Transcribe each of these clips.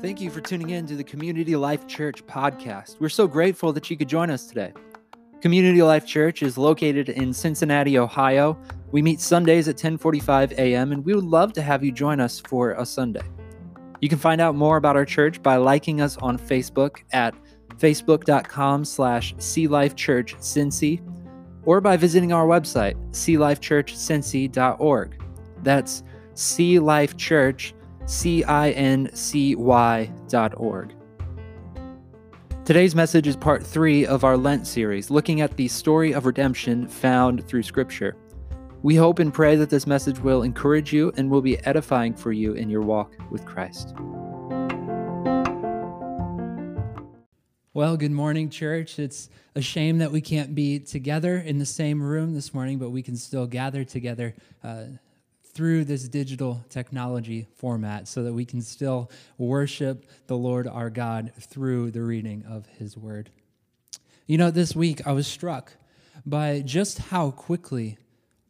Thank you for tuning in to the Community Life Church podcast. We're so grateful that you could join us today. Community Life Church is located in Cincinnati, Ohio. We meet Sundays at 10:45 a.m. and we would love to have you join us for a Sunday. You can find out more about our church by liking us on Facebook at facebook.com slash Cincy, or by visiting our website, clifechurchcincy.org. That's C Life Church C I N C Y dot org. Today's message is part three of our Lent series, looking at the story of redemption found through Scripture. We hope and pray that this message will encourage you and will be edifying for you in your walk with Christ. Well, good morning, church. It's a shame that we can't be together in the same room this morning, but we can still gather together uh, through this digital technology format so that we can still worship the Lord our God through the reading of His Word. You know, this week I was struck by just how quickly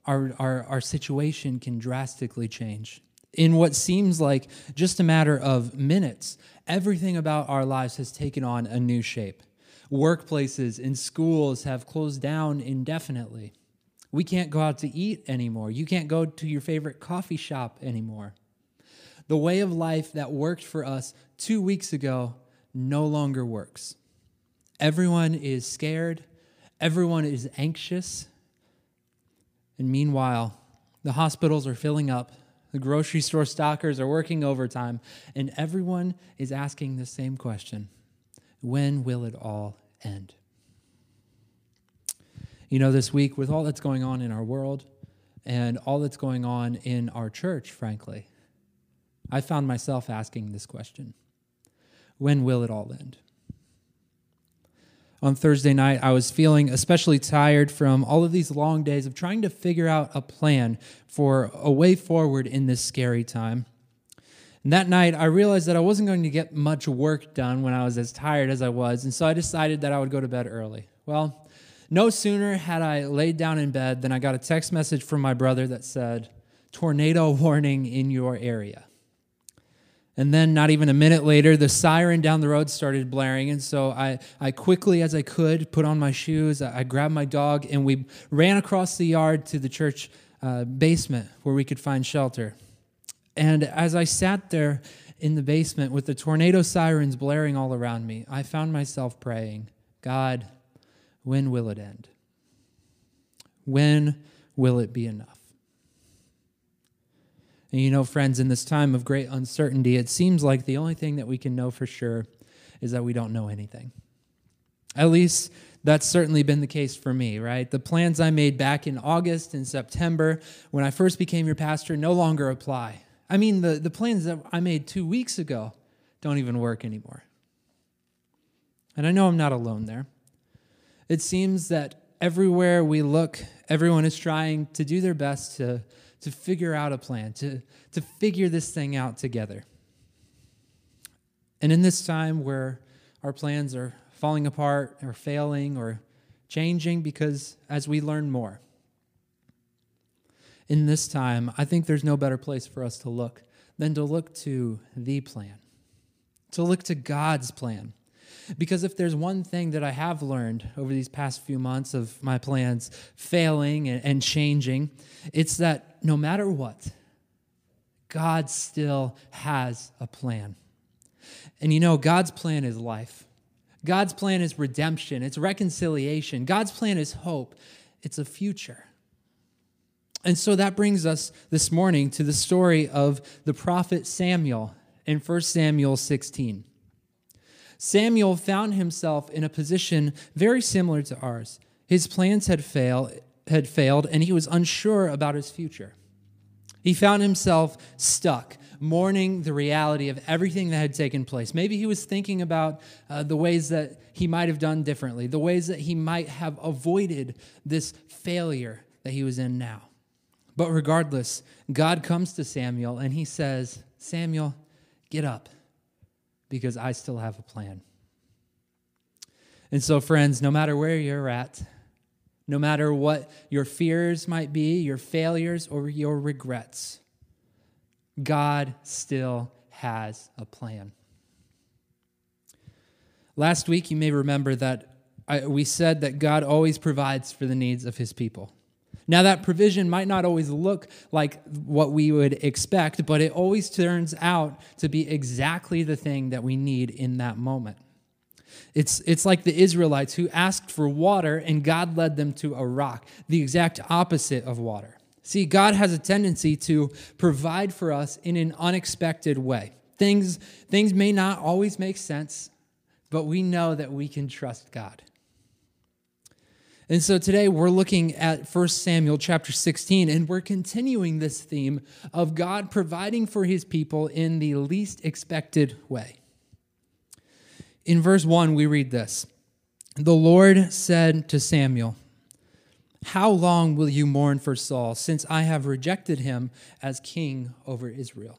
our, our, our situation can drastically change. In what seems like just a matter of minutes, everything about our lives has taken on a new shape. Workplaces and schools have closed down indefinitely. We can't go out to eat anymore. You can't go to your favorite coffee shop anymore. The way of life that worked for us two weeks ago no longer works. Everyone is scared, everyone is anxious. And meanwhile, the hospitals are filling up, the grocery store stockers are working overtime, and everyone is asking the same question When will it all end? You know, this week, with all that's going on in our world and all that's going on in our church, frankly, I found myself asking this question When will it all end? On Thursday night, I was feeling especially tired from all of these long days of trying to figure out a plan for a way forward in this scary time. And that night, I realized that I wasn't going to get much work done when I was as tired as I was, and so I decided that I would go to bed early. Well, no sooner had I laid down in bed than I got a text message from my brother that said, Tornado warning in your area. And then, not even a minute later, the siren down the road started blaring. And so I, I quickly, as I could, put on my shoes. I, grabbed my dog, and we ran across the yard to the church uh, basement where we could find shelter. And as I sat there in the basement with the tornado sirens blaring all around me, I found myself praying, God, when will it end? When will it be enough? And you know, friends, in this time of great uncertainty, it seems like the only thing that we can know for sure is that we don't know anything. At least that's certainly been the case for me, right? The plans I made back in August and September when I first became your pastor no longer apply. I mean, the, the plans that I made two weeks ago don't even work anymore. And I know I'm not alone there. It seems that everywhere we look, everyone is trying to do their best to, to figure out a plan, to, to figure this thing out together. And in this time where our plans are falling apart or failing or changing because as we learn more, in this time, I think there's no better place for us to look than to look to the plan, to look to God's plan. Because if there's one thing that I have learned over these past few months of my plans failing and, changing, it's that no matter what, God still has a plan. And you know, God's plan is life. God's plan is redemption, it's reconciliation. God's plan is hope, it's a future. And so that brings us this morning to the story of the prophet Samuel in 1 Samuel 16. Samuel found himself in a position very similar to ours. His plans had, fail, had failed, and he was unsure about his future. He found himself stuck, mourning the reality of everything that had taken place. Maybe he was thinking about uh, the ways that he might have done differently, the ways that he might have avoided this failure that he was in now. But regardless, God comes to Samuel and he says, Samuel, get up because I still have a plan. And so, friends, no matter where you're at, No matter what your fears might be, your failures, or your regrets, God still has a plan. Last week, you may remember that I, we said that God always provides for the needs of his people. Now, that provision might not always look like what we would expect, but it always turns out to be exactly the thing that we need in that moment. It's, it's like the Israelites who asked for water and God led them to a rock, the exact opposite of water. See, God has a tendency to provide for us in an unexpected way. Things, things may not always make sense, but we know that we can trust God. And so today we're looking at 1 Samuel chapter 16, and we're continuing this theme of God providing for his people in the least expected way. In verse 1, we read this The Lord said to Samuel, How long will you mourn for Saul, since I have rejected him as king over Israel?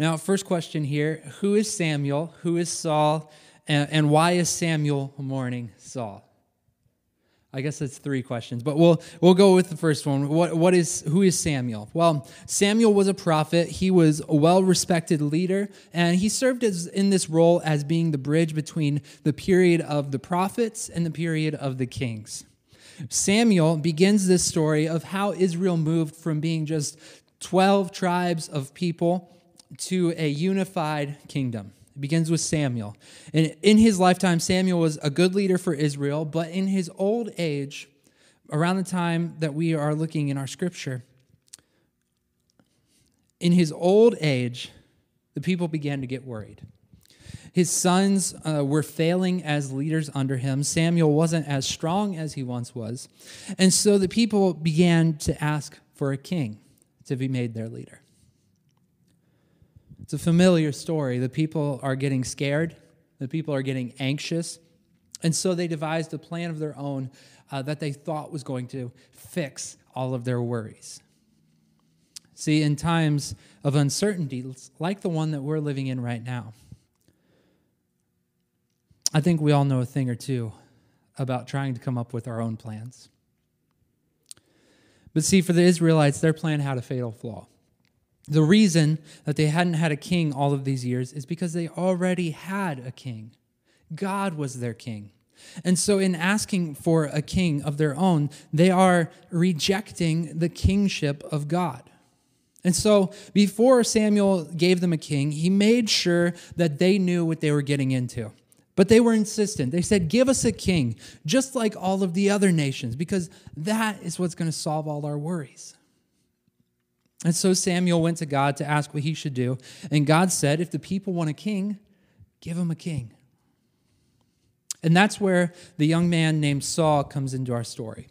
Now, first question here Who is Samuel? Who is Saul? And, why is Samuel mourning Saul? I guess that's three questions, but we'll we'll go with the first one. What what is who is Samuel? Well, Samuel was a prophet. He was a well-respected leader, and he served as in this role as being the bridge between the period of the prophets and the period of the kings. Samuel begins this story of how Israel moved from being just 12 tribes of people to a unified kingdom. It begins with Samuel. And in his lifetime, Samuel was a good leader for Israel, but in his old age, around the time that we are looking in our scripture, in his old age, the people began to get worried. His sons uh, were failing as leaders under him. Samuel wasn't as strong as he once was. And so the people began to ask for a king to be made their leader. It's a familiar story. The people are getting scared, the people are getting anxious. And so they devised a plan of their own uh, that they thought was going to fix all of their worries. See, in times of uncertainty, like the one that we're living in right now, I think we all know a thing or two about trying to come up with our own plans. But see, for the Israelites, their plan had a fatal flaw. The reason that they hadn't had a king all of these years is because they already had a king. God was their king. And so, in asking for a king of their own, they are rejecting the kingship of God. And so, before Samuel gave them a king, he made sure that they knew what they were getting into. But they were insistent. They said, Give us a king, just like all of the other nations, because that is what's going to solve all our worries. And so Samuel went to God to ask what he should do. And God said, If the people want a king, give them a king. And that's where the young man named Saul comes into our story.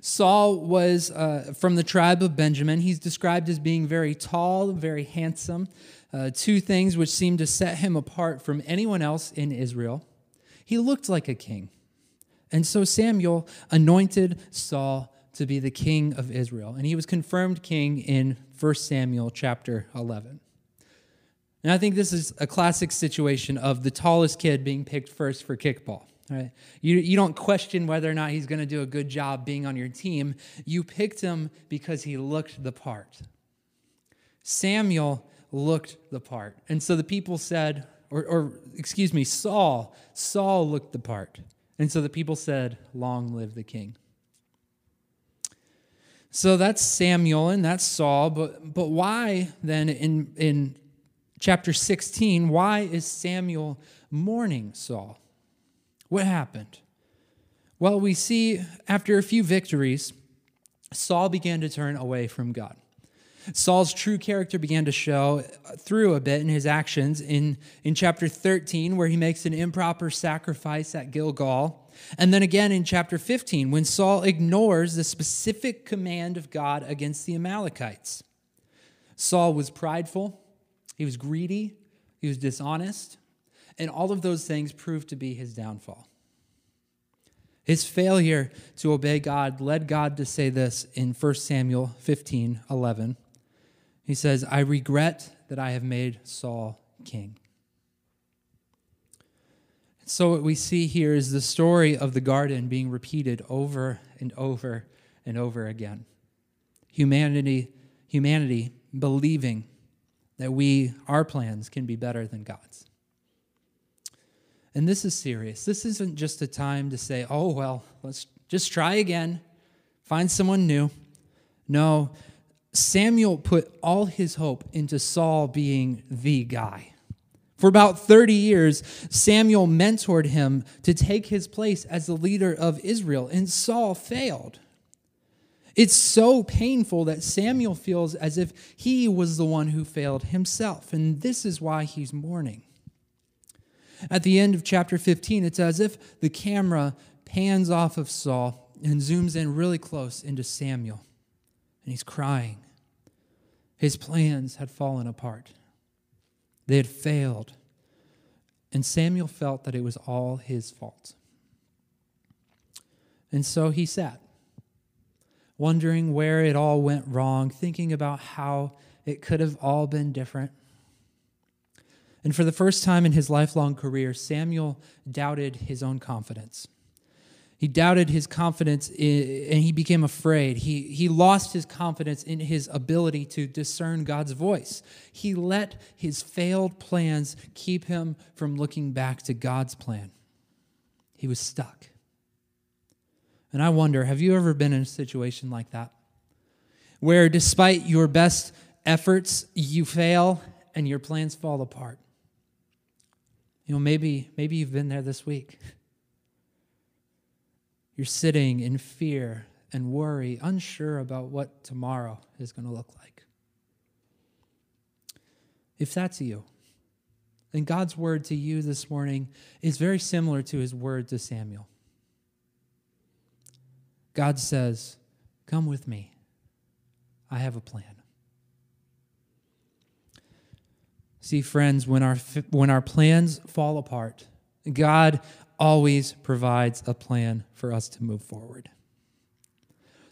Saul was uh, from the tribe of Benjamin. He's described as being very tall, very handsome, uh, two things which seem to set him apart from anyone else in Israel. He looked like a king. And so Samuel anointed Saul to be the king of Israel. And he was confirmed king in 1 Samuel chapter 11. And I think this is a classic situation of the tallest kid being picked first for kickball. Right? You, you don't question whether or not he's going to do a good job being on your team. You picked him because he looked the part. Samuel looked the part. And so the people said, or, or excuse me, Saul, Saul looked the part. And so the people said, Long live the king. So that's Samuel and that's Saul, but, but why then in, in chapter 16, why is Samuel mourning Saul? What happened? Well, we see after a few victories, Saul began to turn away from God. Saul's true character began to show through a bit in his actions in, in chapter 13, where he makes an improper sacrifice at Gilgal. And then again in chapter 15, when Saul ignores the specific command of God against the Amalekites. Saul was prideful, he was greedy, he was dishonest, and all of those things proved to be his downfall. His failure to obey God led God to say this in 1 Samuel 15 11. He says, I regret that I have made Saul king. So, what we see here is the story of the garden being repeated over and over and over again. Humanity, humanity believing that we, our plans, can be better than God's. And this is serious. This isn't just a time to say, oh, well, let's just try again, find someone new. No, Samuel put all his hope into Saul being the guy. For about 30 years, Samuel mentored him to take his place as the leader of Israel, and Saul failed. It's so painful that Samuel feels as if he was the one who failed himself, and this is why he's mourning. At the end of chapter 15, it's as if the camera pans off of Saul and zooms in really close into Samuel, and he's crying. His plans had fallen apart. They had failed. And Samuel felt that it was all his fault. And so he sat, wondering where it all went wrong, thinking about how it could have all been different. And for the first time in his lifelong career, Samuel doubted his own confidence. He doubted his confidence and he became afraid. He, he lost his confidence in his ability to discern God's voice. He let his failed plans keep him from looking back to God's plan. He was stuck. And I wonder have you ever been in a situation like that? Where despite your best efforts, you fail and your plans fall apart? You know, maybe, maybe you've been there this week. You're sitting in fear and worry, unsure about what tomorrow is going to look like. If that's you, then God's word to you this morning is very similar to his word to Samuel. God says, Come with me. I have a plan. See, friends, when our, when our plans fall apart, God always provides a plan for us to move forward.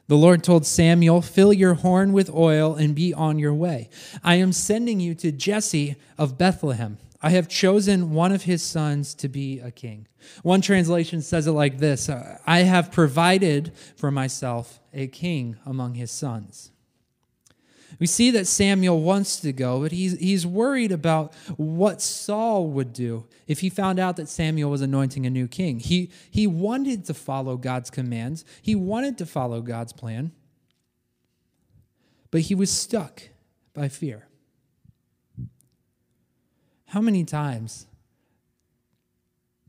The Lord told Samuel, Fill your horn with oil and be on your way. I am sending you to Jesse of Bethlehem. I have chosen one of his sons to be a king. One translation says it like this I have provided for myself a king among his sons. We see that Samuel wants to go, but he's, he's worried about what Saul would do if he found out that Samuel was anointing a new king. He, he wanted to follow God's commands, he wanted to follow God's plan, but he was stuck by fear. How many times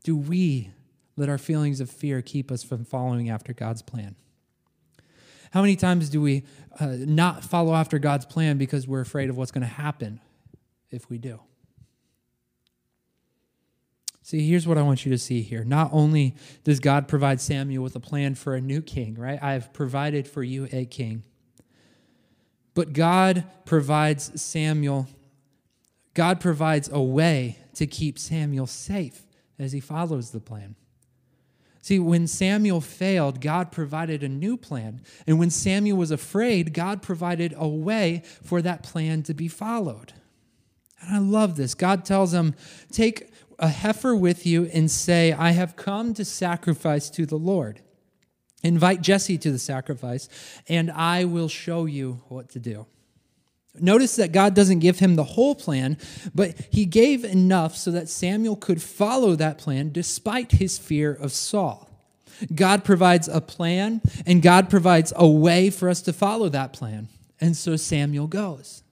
do we let our feelings of fear keep us from following after God's plan? How many times do we uh, not follow after God's plan because we're afraid of what's going to happen if we do? See, here's what I want you to see here. Not only does God provide Samuel with a plan for a new king, right? I have provided for you a king. But God provides Samuel, God provides a way to keep Samuel safe as he follows the plan. See, when Samuel failed, God provided a new plan. And when Samuel was afraid, God provided a way for that plan to be followed. And I love this. God tells him, Take a heifer with you and say, I have come to sacrifice to the Lord. Invite Jesse to the sacrifice, and I will show you what to do. Notice that God doesn't give him the whole plan, but he gave enough so that Samuel could follow that plan despite his fear of Saul. God provides a plan, and God provides a way for us to follow that plan. And so Samuel goes.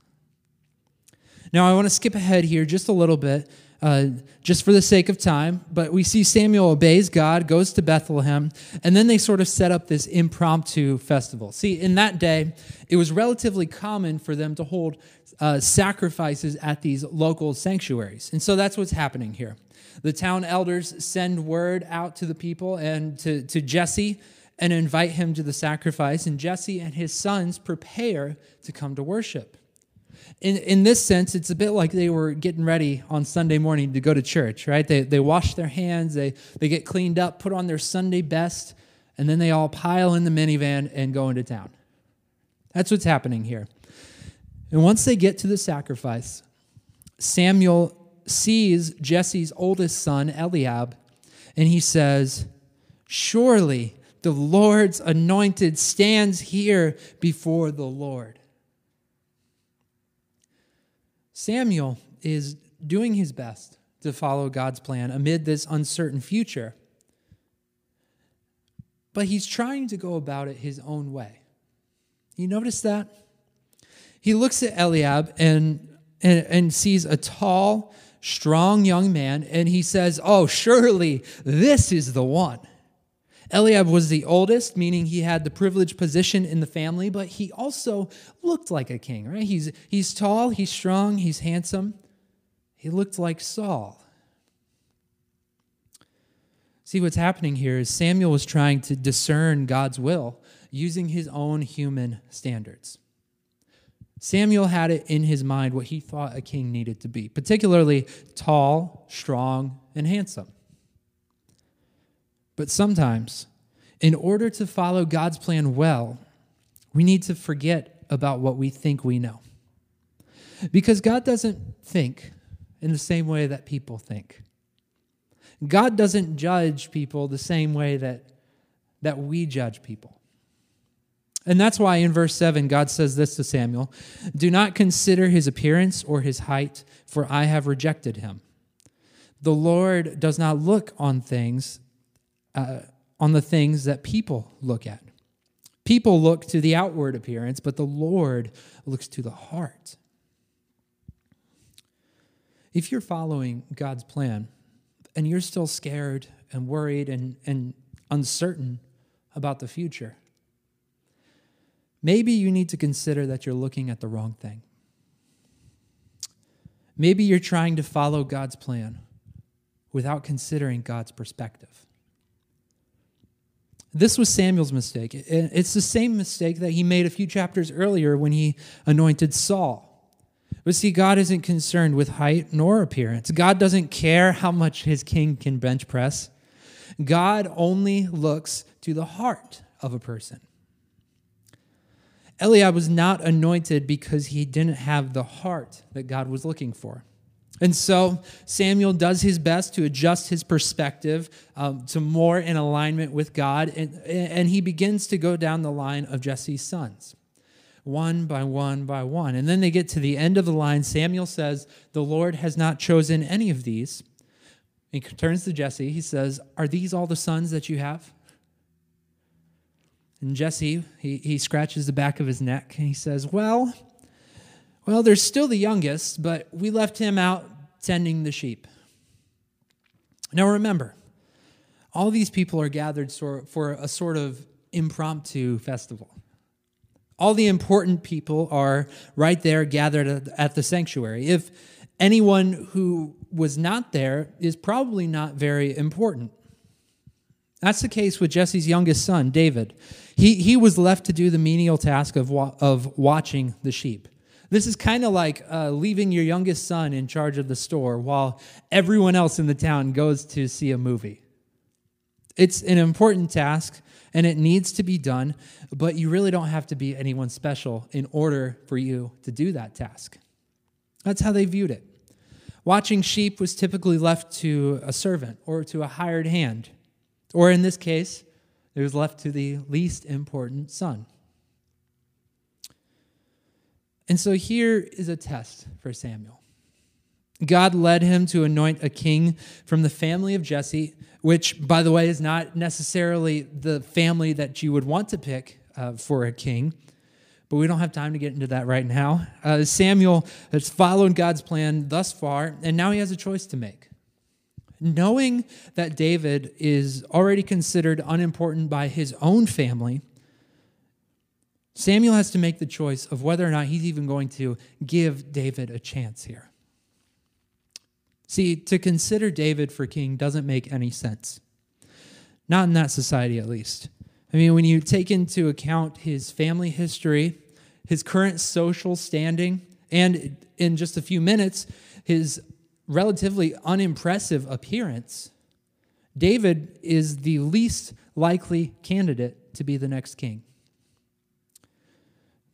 Now, I want to skip ahead here just a little bit, uh, just for the sake of time. But we see Samuel obeys God, goes to Bethlehem, and then they sort of set up this impromptu festival. See, in that day, it was relatively common for them to hold uh, sacrifices at these local sanctuaries. And so that's what's happening here. The town elders send word out to the people and to, to Jesse and invite him to the sacrifice. And Jesse and his sons prepare to come to worship. In, in this sense, it's a bit like they were getting ready on Sunday morning to go to church, right? They, they wash their hands, they, they get cleaned up, put on their Sunday best, and then they all pile in the minivan and go into town. That's what's happening here. And once they get to the sacrifice, Samuel sees Jesse's oldest son, Eliab, and he says, Surely the Lord's anointed stands here before the Lord. Samuel is doing his best to follow God's plan amid this uncertain future. But he's trying to go about it his own way. You notice that? He looks at Eliab and, and, and sees a tall, strong young man, and he says, Oh, surely this is the one. Eliab was the oldest, meaning he had the privileged position in the family, but he also looked like a king, right? He's, he's tall, he's strong, he's handsome. He looked like Saul. See, what's happening here is Samuel was trying to discern God's will using his own human standards. Samuel had it in his mind what he thought a king needed to be, particularly tall, strong, and handsome. But sometimes, in order to follow God's plan well, we need to forget about what we think we know. Because God doesn't think in the same way that people think. God doesn't judge people the same way that, that we judge people. And that's why in verse 7, God says this to Samuel Do not consider his appearance or his height, for I have rejected him. The Lord does not look on things uh, on the things that people look at. People look to the outward appearance, but the Lord looks to the heart. If you're following God's plan and you're still scared and worried and, and uncertain about the future, maybe you need to consider that you're looking at the wrong thing. Maybe you're trying to follow God's plan without considering God's perspective. This was Samuel's mistake. It's the same mistake that he made a few chapters earlier when he anointed Saul. But see, God isn't concerned with height nor appearance. God doesn't care how much his king can bench press. God only looks to the heart of a person. Eliab was not anointed because he didn't have the heart that God was looking for. And so Samuel does his best to adjust his perspective um, to more in alignment with God, and, and he begins to go down the line of Jesse's sons, one by one by one. And then they get to the end of the line. Samuel says, The Lord has not chosen any of these. He turns to Jesse. He says, Are these all the sons that you have? And Jesse, he, he scratches the back of his neck and he says, Well, well, there's still the youngest, but we left him out tending the sheep. Now remember, all these people are gathered for a sort of impromptu festival. All the important people are right there gathered at the sanctuary. If anyone who was not there is probably not very important. That's the case with Jesse's youngest son, David. He, he was left to do the menial task of, of watching the sheep. This is kind of like uh, leaving your youngest son in charge of the store while everyone else in the town goes to see a movie. It's an important task and it needs to be done, but you really don't have to be anyone special in order for you to do that task. That's how they viewed it. Watching sheep was typically left to a servant or to a hired hand, or in this case, it was left to the least important son. And so here is a test for Samuel. God led him to anoint a king from the family of Jesse, which, by the way, is not necessarily the family that you would want to pick uh, for a king. But we don't have time to get into that right now. Uh, Samuel has followed God's plan thus far, and now he has a choice to make. Knowing that David is already considered unimportant by his own family, Samuel has to make the choice of whether or not he's even going to give David a chance here. See, to consider David for king doesn't make any sense. Not in that society, at least. I mean, when you take into account his family history, his current social standing, and in just a few minutes, his relatively unimpressive appearance, David is the least likely candidate to be the next king.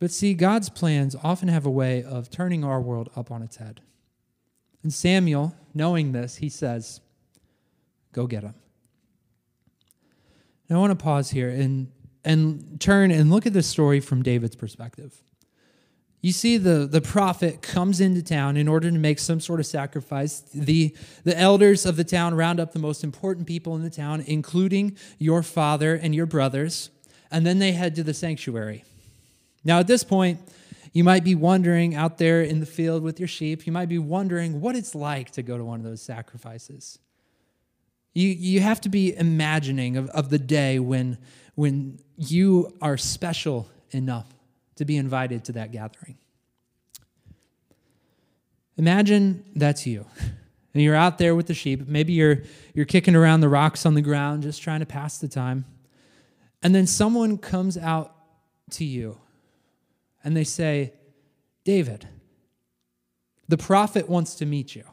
But see, God's plans often have a way of turning our world up on its head. And Samuel, knowing this, he says, Go get him. Now I want to pause here and, and turn and look at this story from David's perspective. You see, the, the prophet comes into town in order to make some sort of sacrifice. The, the elders of the town round up the most important people in the town, including your father and your brothers, and then they head to the sanctuary. Now, at this point, you might be wondering out there in the field with your sheep, you might be wondering what it's like to go to one of those sacrifices. You, you have to be imagining of, of the day when, when you are special enough to be invited to that gathering. Imagine that's you. And you're out there with the sheep. Maybe you're, you're kicking around the rocks on the ground, just trying to pass the time. And then someone comes out to you and they say, David, the prophet wants to meet you.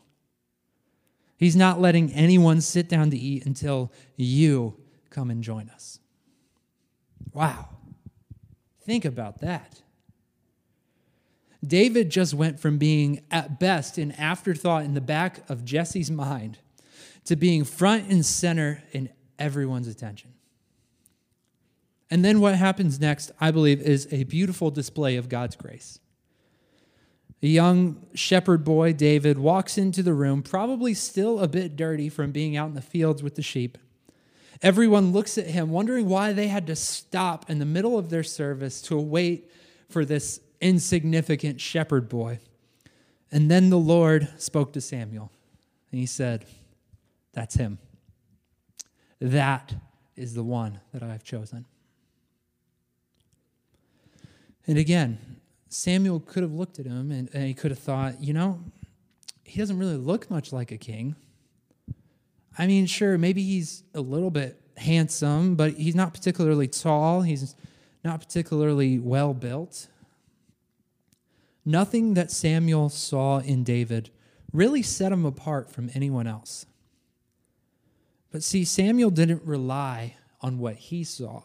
He's not letting anyone sit down to eat until you come and join us. Wow. Think about that. David just went from being, at best, an afterthought in the back of Jesse's mind to being front and center in everyone's attention. And then what happens next, I believe, is a beautiful display of God's grace. A young shepherd boy, David, walks into the room, probably still a bit dirty from being out in the fields with the sheep. Everyone looks at him, wondering why they had to stop in the middle of their service to wait for this insignificant shepherd boy. And then the Lord spoke to Samuel, and he said, That's him. That is the one that I have chosen. And again, Samuel could have looked at him and, and he could have thought, you know, he doesn't really look much like a king. I mean, sure, maybe he's a little bit handsome, but he's not particularly tall. He's not particularly well built. Nothing that Samuel saw in David really set him apart from anyone else. But see, Samuel didn't rely on what he saw.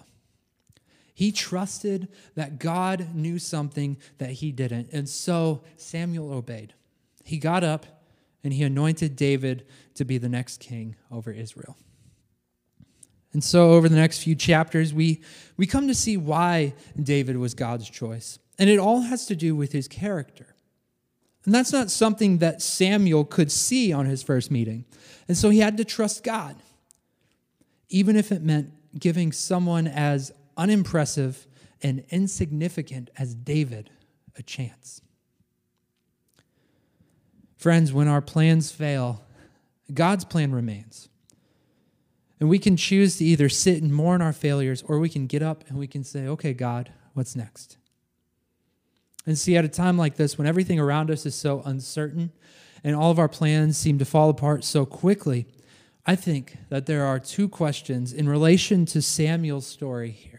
He trusted that God knew something that he didn't. And so Samuel obeyed. He got up and he anointed David to be the next king over Israel. And so, over the next few chapters, we, we come to see why David was God's choice. And it all has to do with his character. And that's not something that Samuel could see on his first meeting. And so he had to trust God, even if it meant giving someone as unimpressive and insignificant as David a chance. Friends, when our plans fail, God's plan remains. And we can choose to either sit and mourn our failures or we can get up and we can say, okay, God, what's next? And see, at a time like this, when everything around us is so uncertain and all of our plans seem to fall apart so quickly, I think that there are two questions in relation to Samuel's story here.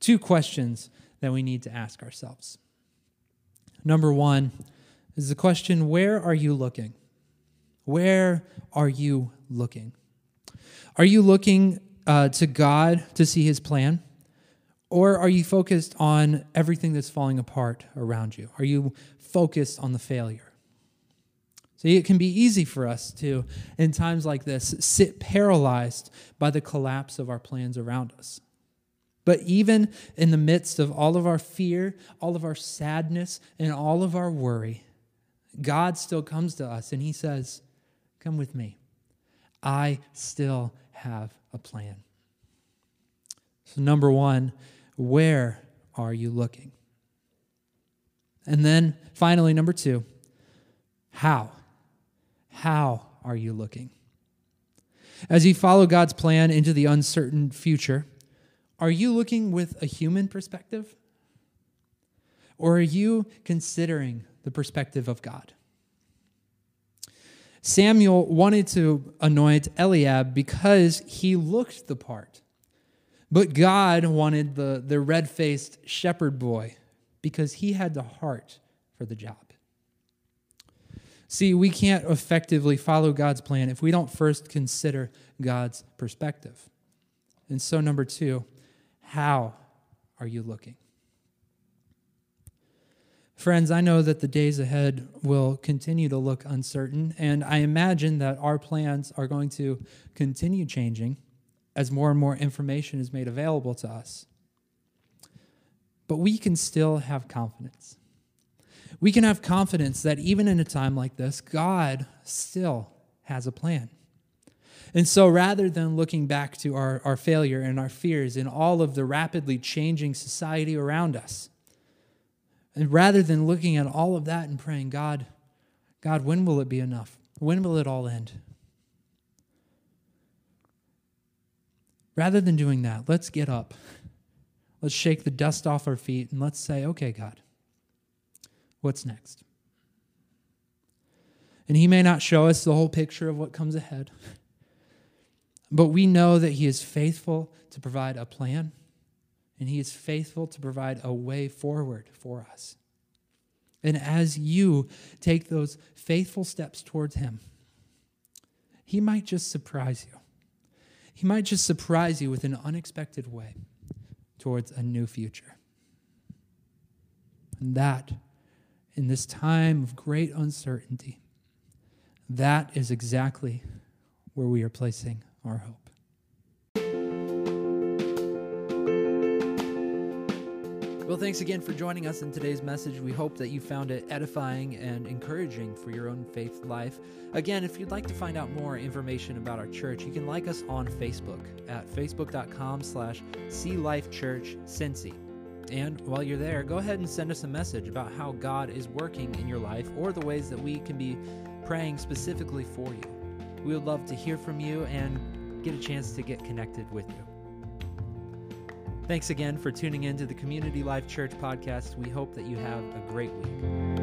Two questions that we need to ask ourselves. Number one is the question where are you looking? Where are you looking? Are you looking uh, to God to see his plan? Or are you focused on everything that's falling apart around you? Are you focused on the failure? See, it can be easy for us to, in times like this, sit paralyzed by the collapse of our plans around us. But even in the midst of all of our fear, all of our sadness, and all of our worry, God still comes to us and He says, Come with me. I still have a plan. So, number one, where are you looking? And then finally, number two, how? How are you looking? As you follow God's plan into the uncertain future, are you looking with a human perspective? Or are you considering the perspective of God? Samuel wanted to anoint Eliab because he looked the part. But God wanted the, the red faced shepherd boy because he had the heart for the job. See, we can't effectively follow God's plan if we don't first consider God's perspective. And so, number two, how are you looking? Friends, I know that the days ahead will continue to look uncertain, and I imagine that our plans are going to continue changing as more and more information is made available to us. But we can still have confidence. We can have confidence that even in a time like this, God still has a plan. And so rather than looking back to our, our failure and our fears in all of the rapidly changing society around us, and rather than looking at all of that and praying, God, God, when will it be enough? When will it all end? Rather than doing that, let's get up. Let's shake the dust off our feet and let's say, okay, God, what's next? And He may not show us the whole picture of what comes ahead, but we know that He is faithful to provide a plan and He is faithful to provide a way forward for us. And as you take those faithful steps towards Him, He might just surprise you. He might just surprise you with an unexpected way towards a new future. And that, in this time of great uncertainty, that is exactly where we are placing our hope. Well, thanks again for joining us in today's message. We hope that you found it edifying and encouraging for your own faith life. Again, if you'd like to find out more information about our church, you can like us on Facebook at facebook.com slash Cincy. And while you're there, go ahead and send us a message about how God is working in your life or the ways that we can be praying specifically for you. We would love to hear from you and get a chance to get connected with you. Thanks again for tuning in to the Community Life Church podcast. We hope that you have a great week.